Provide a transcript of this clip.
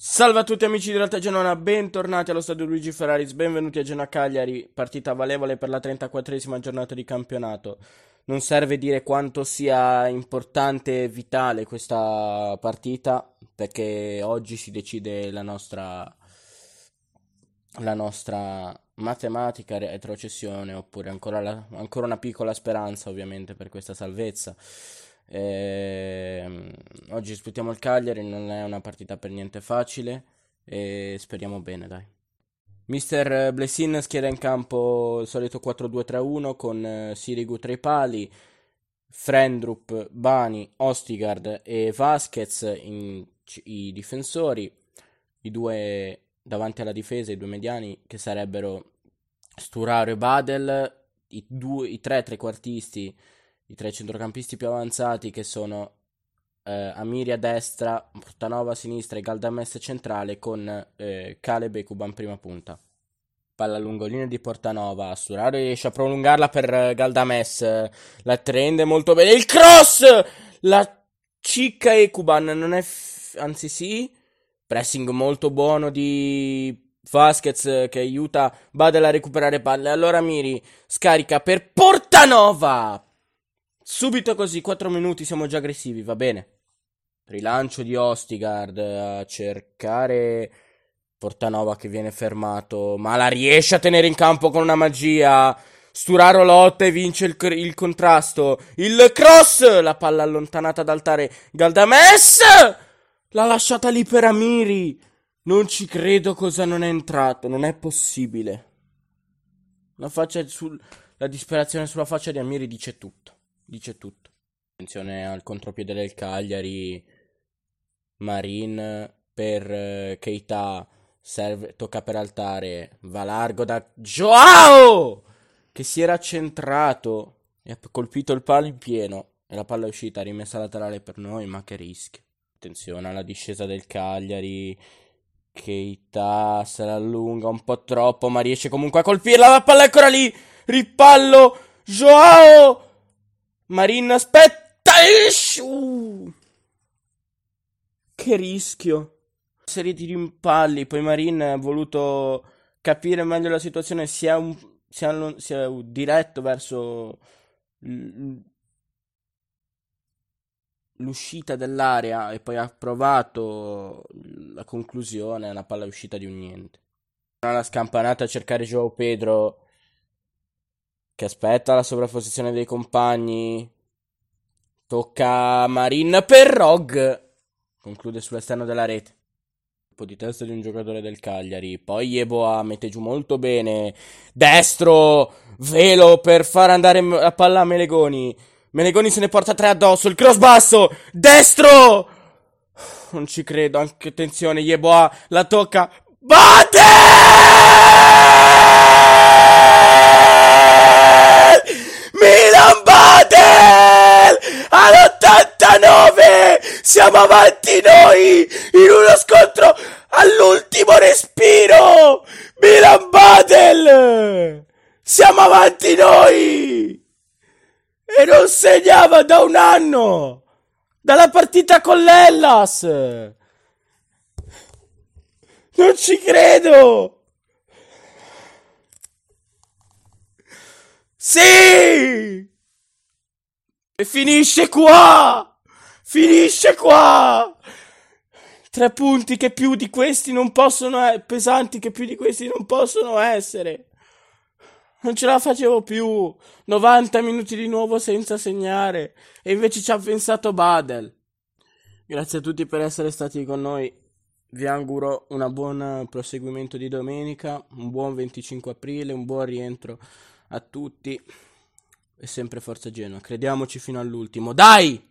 Salve a tutti amici di Realtà Genona, bentornati allo stadio Luigi Ferraris, benvenuti a Genoa Cagliari, partita valevole per la 34esima giornata di campionato. Non serve dire quanto sia importante e vitale questa partita, perché oggi si decide la nostra, la nostra matematica retrocessione, oppure ancora, la, ancora una piccola speranza ovviamente per questa salvezza. Eh, oggi disputiamo il Cagliari, non è una partita per niente facile e speriamo bene, dai. Mister Blessin schiera in campo il solito 4-2-3-1 con eh, Sirigu tra i pali, Frendrup, Bani, Ostigard e Vasquez in, i difensori, i due davanti alla difesa, i due mediani che sarebbero Sturaro e Badel, i, due, i tre trequartisti, i tre centrocampisti più avanzati che sono eh, Amiri a destra, Portanova a sinistra e Galdames centrale con eh, Caleb e Kuban prima punta. Palla lungolina di Portanova, Sturaro riesce a prolungarla per eh, Galdames, la prende molto bene, il cross! La cicca e Kuban non è... F- anzi sì, pressing molto buono di Vasquez che aiuta Badel a recuperare palle. Allora Miri scarica per Portanova. Subito così, 4 minuti, siamo già aggressivi, va bene. Rilancio di Ostigard a cercare Portanova che viene fermato, ma la riesce a tenere in campo con una magia. Sturaro lotta e vince il, il contrasto. Il cross, la palla allontanata ad altare Galdames. L'ha lasciata lì per Amiri. Non ci credo cosa non è entrato, non è possibile. La, faccia sul, la disperazione sulla faccia di Amiri dice tutto. Dice tutto. Attenzione al contropiede del Cagliari. Marin per uh, Keita. Serve, tocca per altare. Va largo da Joao! Che si era centrato e ha colpito il palo in pieno. E la palla è uscita, rimessa laterale per noi, ma che rischio. Attenzione alla discesa del Cagliari. Keita se la allunga un po' troppo, ma riesce comunque a colpirla. La palla è ancora lì. Ripallo. Joao. Marin aspetta. Uh. Che rischio. Serie di rimpalli. Poi Marin ha voluto capire meglio la situazione. Si è, un, si è, si è diretto verso l'uscita dell'area e poi ha provato la conclusione, la palla uscita di un niente. La scampanata a cercare Joao Pedro che aspetta la sovrapposizione dei compagni. Tocca Marin per Rog. Conclude sull'esterno della rete. Un po' di testa di un giocatore del Cagliari. Poi Yeboah mette giù molto bene. Destro. Velo per far andare la palla a Melegoni. Melegoni se ne porta tre addosso. Il cross basso. Destro. Non ci credo. Anche attenzione. Yeboah la tocca. Batte! Milan Badel! All'89! Siamo avanti noi! In uno scontro all'ultimo respiro! Milan Badel! Siamo avanti noi! E non segnava da un anno! Dalla partita con l'Ellas! Non ci credo! Sì! E finisce qua! Finisce qua! Tre punti che più di questi non possono essere, pesanti che più di questi non possono essere. Non ce la facevo più. 90 minuti di nuovo senza segnare. E invece ci ha pensato Badel. Grazie a tutti per essere stati con noi. Vi auguro un buon proseguimento di domenica, un buon 25 aprile, un buon rientro a tutti e sempre Forza Genoa. Crediamoci fino all'ultimo. Dai!